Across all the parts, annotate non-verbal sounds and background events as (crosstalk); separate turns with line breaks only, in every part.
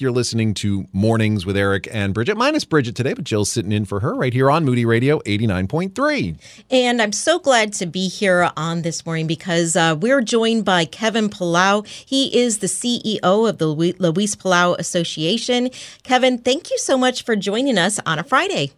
You're listening to Mornings with Eric and Brigitte, minus Brigitte today, but Jill's sitting in for her right here on Moody Radio 89.3.
And I'm so glad to be here on this morning because uh, we're joined by Kevin Palau. He is the CEO of the Luis Palau Association. Kevin, thank you so much for joining us on a Friday.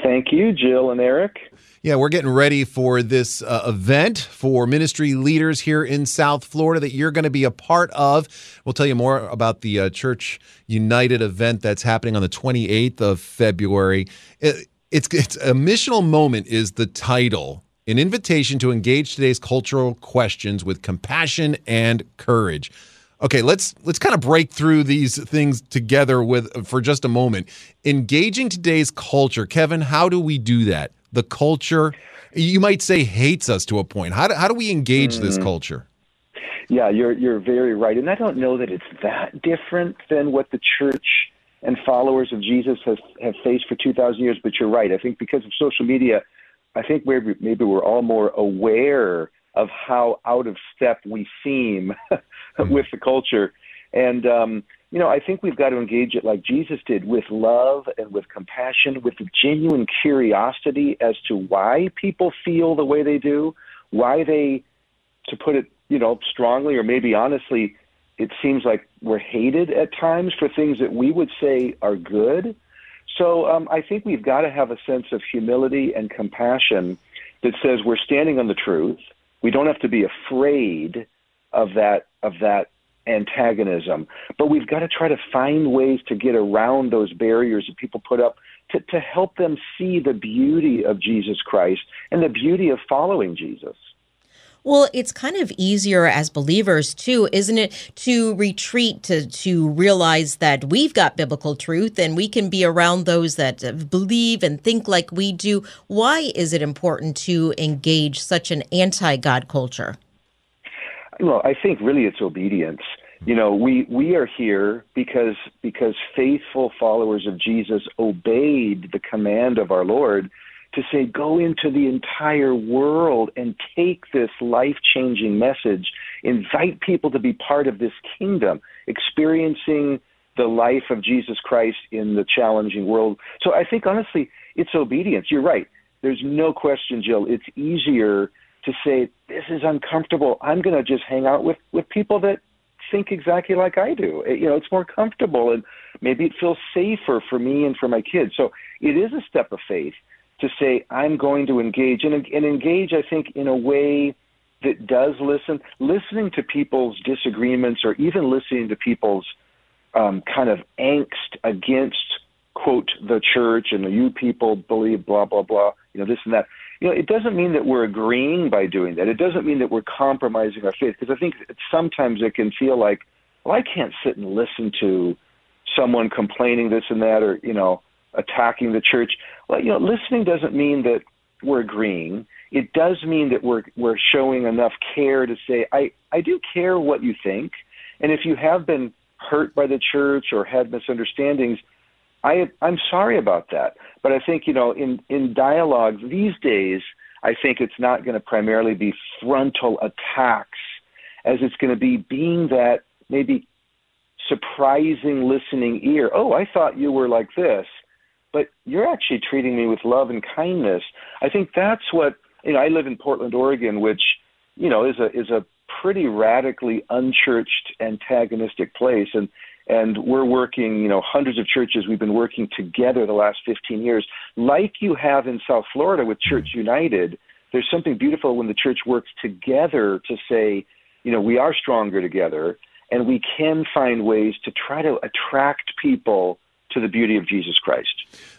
Thank you, Jill and Eric.
Yeah, we're getting ready for this uh, event for ministry leaders here in South Florida that you're going to be a part of. We'll tell you more about the uh, Church United event that's happening on the 28th of February. It, it's, it's a missional moment is the title an invitation to engage today's cultural questions with compassion and courage. Okay, let's let's kind of break through these things together with for just a moment. Engaging today's culture, Kevin, how do we do that? The culture, you might say, hates us to a point. How do, how do we engage mm. this culture?
Yeah, you're you're very right, and I don't know that it's that different than what the church and followers of Jesus have have faced for two thousand years. But you're right. I think because of social media, I think maybe maybe we're all more aware of how out of step we seem (laughs) with the culture, and um, you know, I think we've got to engage it like Jesus did with love and with compassion, with genuine curiosity as to why people feel the way they do, why they, to put it, you know, strongly or maybe honestly, it seems like we're hated at times for things that we would say are good. So um, I think we've got to have a sense of humility and compassion that says we're standing on the truth. We don't have to be afraid of that of that antagonism. But we've got to try to find ways to get around those barriers that people put up to, to help them see the beauty of Jesus Christ and the beauty of following Jesus.
Well, it's kind of easier as believers too, isn't it, to retreat to to realize that we've got biblical truth and we can be around those that believe and think like we do. Why is it important to engage such an anti-God culture?
Well, I think really it's obedience. You know, we we are here because because faithful followers of Jesus obeyed the command of our Lord to say go into the entire world and take this life-changing message, invite people to be part of this kingdom, experiencing the life of Jesus Christ in the challenging world. So I think honestly, it's obedience. You're right. There's no question, Jill. It's easier to say this is uncomfortable. I'm going to just hang out with with people that think exactly like I do. It, you know, it's more comfortable and maybe it feels safer for me and for my kids. So it is a step of faith to say I'm going to engage and, and engage. I think in a way that does listen, listening to people's disagreements or even listening to people's um, kind of angst against quote the church and the you people believe blah blah blah you know this and that you know, it doesn't mean that we're agreeing by doing that. It doesn't mean that we're compromising our faith because I think sometimes it can feel like, well, I can't sit and listen to someone complaining this and that or, you know, attacking the church. Well, you know, listening doesn't mean that we're agreeing. It does mean that we're we're showing enough care to say, I, I do care what you think. And if you have been hurt by the church or had misunderstandings, I I'm sorry about that. But I think you know in in dialogue these days, I think it's not going to primarily be frontal attacks, as it's going to be being that maybe surprising listening ear. Oh, I thought you were like this, but you're actually treating me with love and kindness. I think that's what you know. I live in Portland, Oregon, which you know is a is a pretty radically unchurched antagonistic place and and we're working, you know, hundreds of churches. We've been working together the last 15 years, like you have in South Florida with Church United. There's something beautiful when the church works together to say, you know, we are stronger together, and we can find ways to try to attract people to the beauty of Jesus Christ.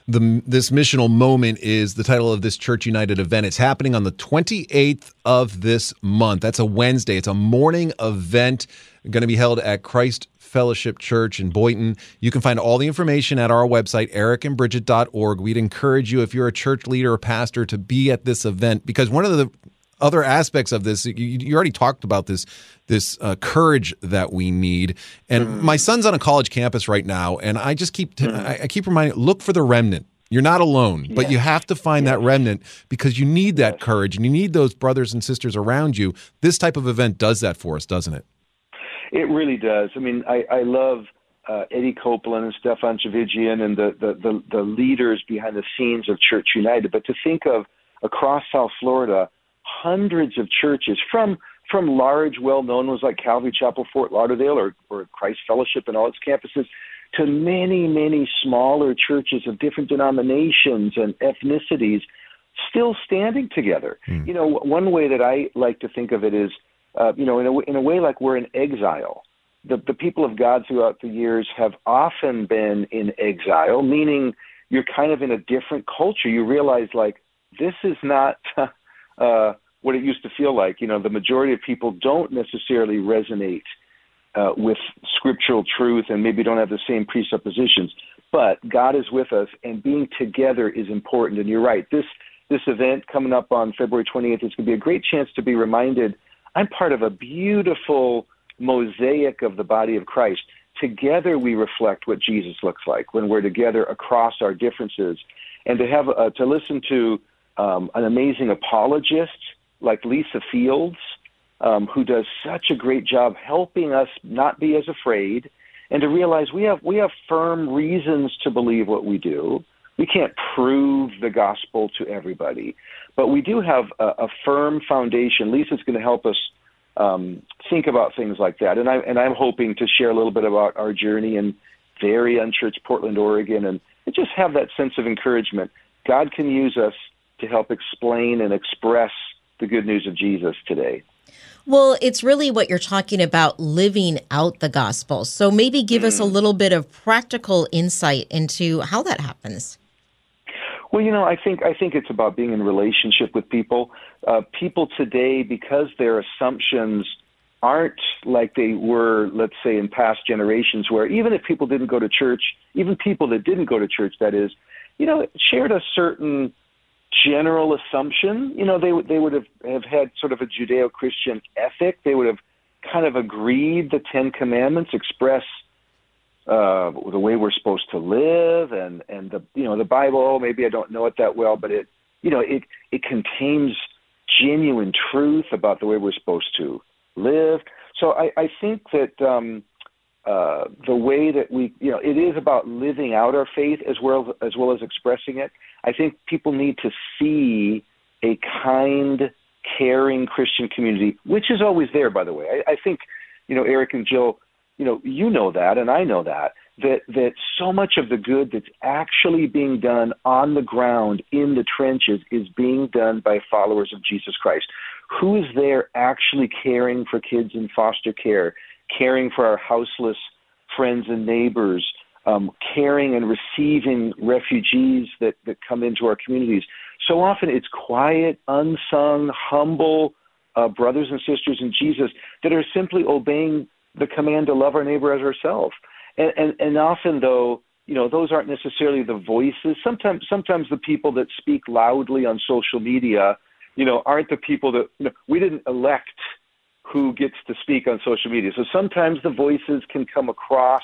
The, this missional moment is the title of this Church United event. It's happening on the 28th of this month. That's a Wednesday. It's a morning event going to be held at Christ Fellowship Church in Boynton. You can find all the information at our website, ericandbrigitte.org. We'd encourage you, if you're a church leader or pastor, to be at this event because one of the other aspects of this, you, you already talked about this this uh, courage that we need. And mm-hmm. my son's on a college campus right now, and I just keep t- mm-hmm. I, I keep reminding, look for the remnant. You're not alone, but yes. you have to find yes. that remnant because you need that yes. courage and you need those brothers and sisters around you. This type of event does that for us, doesn't it?
It really does. I mean, I, I love uh, Eddie Copeland and Stephan Tchividjian and the, the, the, the leaders behind the scenes of Church United, but to think of across South Florida, hundreds of churches from from large, well-known ones like Calvary Chapel, Fort Lauderdale, or, or Christ Fellowship and all its campuses, to many, many smaller churches of different denominations and ethnicities, still standing together. Mm. You know, one way that I like to think of it is, uh, you know, in a, in a way like we're in exile the, the people of God throughout the years have often been in exile, meaning you're kind of in a different culture. You realize, like, this is not (laughs) uh, what it used to feel like. You know, the majority of people don't necessarily resonate uh, with scriptural truth and maybe don't have the same presuppositions. But God is with us, and being together is important. And you're right. This this event coming up on February 28th is going to be a great chance to be reminded. I'm part of a beautiful mosaic of the body of Christ. Together we reflect what Jesus looks like when we're together across our differences. And to have uh, to listen to um, an amazing apologist like Lisa Fields, um, who does such a great job helping us not be as afraid, and to realize we have we have firm reasons to believe what we do. We can't prove the gospel to everybody, but we do have a, a firm foundation. Lisa's going to help us um, think about things like that. And I and I'm hoping to share a little bit about our journey in very unchurched Portland, Oregon, and, and just have that sense of encouragement. God can use us to help explain and express the good news of Jesus today.
Well, it's really what you're talking about living out the gospel. So maybe give mm. us a mm. little bit of practical insight into how that happens.
Well, you know, I think I think it's about being in relationship with people. Uh, people today, because their assumptions aren't like they were, let's say, in past generations, where even if people didn't go to church, even people that didn't go to church, that is, you know, shared a certain general assumption. You know, they would they would have have had sort of a Judeo-Christian ethic. They would have kind of agreed the Ten Commandments express uh, the way we're supposed to live, and and the you know the Bible. Oh, maybe I don't know it that well, but it you know it it contains genuine truth about the way we're supposed to live. So I, I think that um, uh, the way that we you know it is about living out our faith as well as well as expressing it. I think people need to see a kind, caring Christian community, which is always there, by the way. I, I think you know Eric and Jill you know, you know that, and I know that, that, that so much of the good that's actually being done on the ground in the trenches is being done by followers of Jesus Christ. Who is there actually caring for kids in foster care, caring for our houseless friends and neighbors, um, caring and receiving refugees that, that come into our communities? So often it's quiet, unsung, humble uh, brothers and sisters in Jesus that are simply obeying the command to love our neighbor as ourselves. And, and, and often, though, you know, those aren't necessarily the voices. Sometimes, sometimes the people that speak loudly on social media, you know, aren't the people that you know, we didn't elect who gets to speak on social media. So sometimes the voices can come across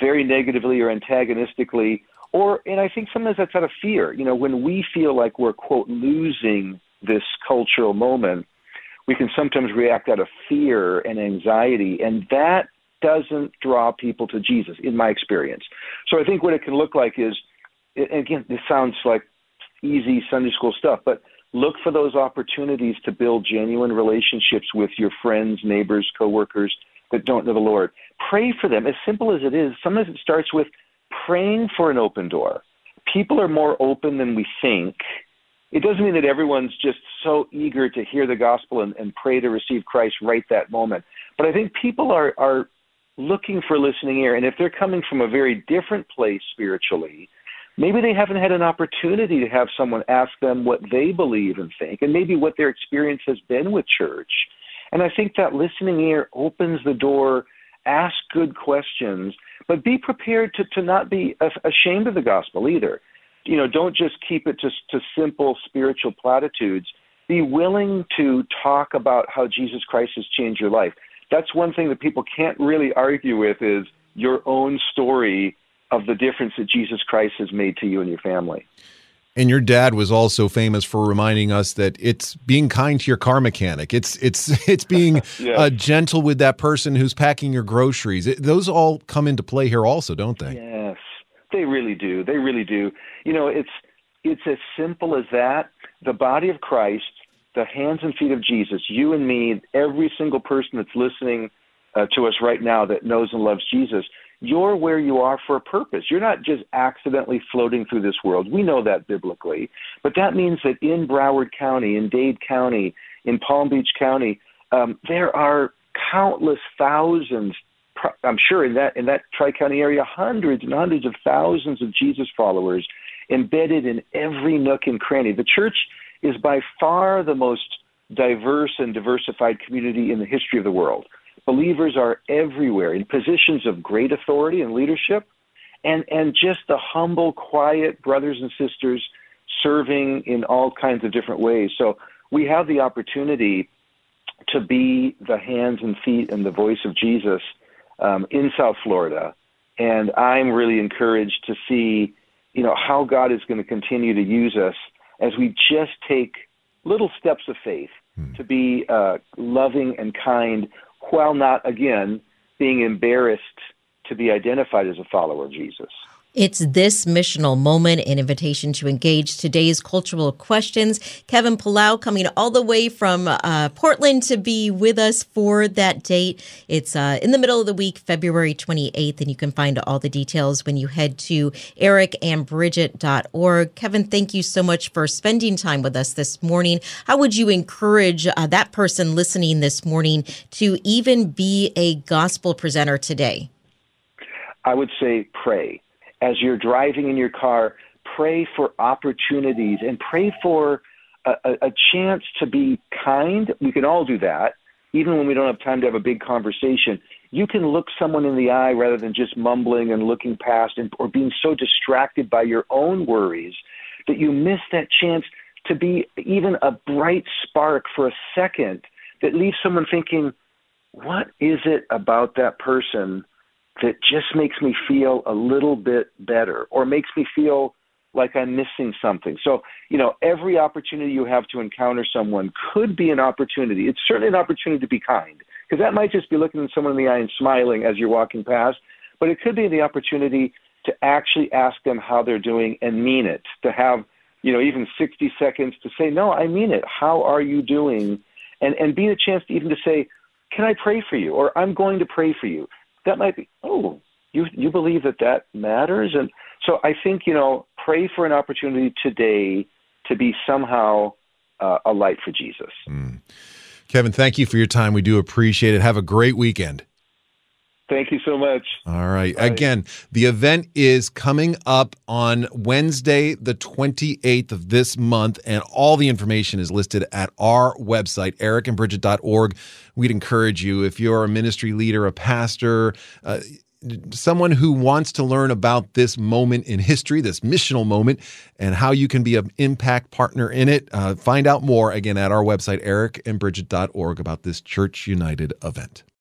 very negatively or antagonistically, or and I think sometimes that's out of fear. You know, when we feel like we're quote losing this cultural moment, we can sometimes react out of fear and anxiety, and that doesn't draw people to Jesus, in my experience. So I think what it can look like is, again, this sounds like easy Sunday school stuff, but look for those opportunities to build genuine relationships with your friends, neighbors, coworkers that don't know the Lord. Pray for them, as simple as it is. Sometimes it starts with praying for an open door. People are more open than we think it doesn't mean that everyone's just so eager to hear the gospel and, and pray to receive Christ right that moment. But I think people are, are looking for a listening ear. And if they're coming from a very different place spiritually, maybe they haven't had an opportunity to have someone ask them what they believe and think, and maybe what their experience has been with church. And I think that listening ear opens the door. Ask good questions, but be prepared to, to not be ashamed of the gospel either you know, don't just keep it just to simple spiritual platitudes. Be willing to talk about how Jesus Christ has changed your life. That's one thing that people can't really argue with is your own story of the difference that Jesus Christ has made to you and your family.
And your dad was also famous for reminding us that it's being kind to your car mechanic. It's it's (laughs) it's being (laughs) yeah. uh, gentle with that person who's packing your groceries. It, those all come into play here, also, don't they?
Yes, they really do. They really do. You know, it's it's as simple as that. The body of Christ, the hands and feet of Jesus, you and me, every single person that's listening uh, to us right now that knows and loves Jesus you're where you are for a purpose. You're not just accidentally floating through this world. We know that biblically. But that means that in Broward County, in Dade County, in Palm Beach County, um, there are countless thousands. I'm sure in that in that Tri County area, hundreds and hundreds of thousands of Jesus followers embedded in every nook and cranny. The church is by far the most diverse and diversified community in the history of the world. Believers are everywhere in positions of great authority and leadership, and, and just the humble, quiet brothers and sisters serving in all kinds of different ways. So we have the opportunity to be the hands and feet and the voice of Jesus um, in South Florida. And I'm really encouraged to see, you know, how God is going to continue to use us as we just take little steps of faith hmm. to be uh, loving and kind while not, again, being embarrassed to be identified as a follower of Jesus.
It's this missional moment, an invitation to engage today's cultural questions. Kevin Palau coming all the way from uh, Portland to be with us for that date. It's uh, in the middle of the week, February 28th, and you can find all the details when you head to ericandbrigitte.org. Kevin, thank you so much for spending time with us this morning. How would you encourage uh, that person listening this morning to even be a gospel presenter today?
I would say pray as you're driving in your car, pray for opportunities and pray for a, a, a chance to be kind. We can all do that, even when we don't have time to have a big conversation. You can look someone in the eye rather than just mumbling and looking past and, or being so distracted by your own worries that you miss that chance to be even a bright spark for a second that leaves someone thinking, what is it about that person that just makes me feel a little bit better or makes me feel like I'm missing something. So, you know, every opportunity you have to encounter someone could be an opportunity. It's certainly an opportunity to be kind because that might just be looking at someone in the eye and smiling as you're walking past, but it could be the opportunity to actually ask them how they're doing and mean it, to have, you know, even 60 seconds to say, no, I mean it. How are you doing? And, and be a chance to even to say, can I pray for you? Or I'm going to pray for you that might be, oh, you, you believe that that matters? And so I think, you know, pray for an opportunity today to be somehow uh, a light for Jesus. Mm.
Kevin, thank you for your time. We do appreciate it. Have a great weekend.
Thank you so much.
All right. Bye. Again, the event is coming up on Wednesday, the 28th of this month, and all the information is listed at our website, ericandbrigitte.org. We'd encourage you, if you're a ministry leader, a pastor, uh, someone who wants to learn about this moment in history, this missional moment, and how you can be an impact partner in it, uh, find out more again at our website, ericandbrigitte.org, about this Church United event.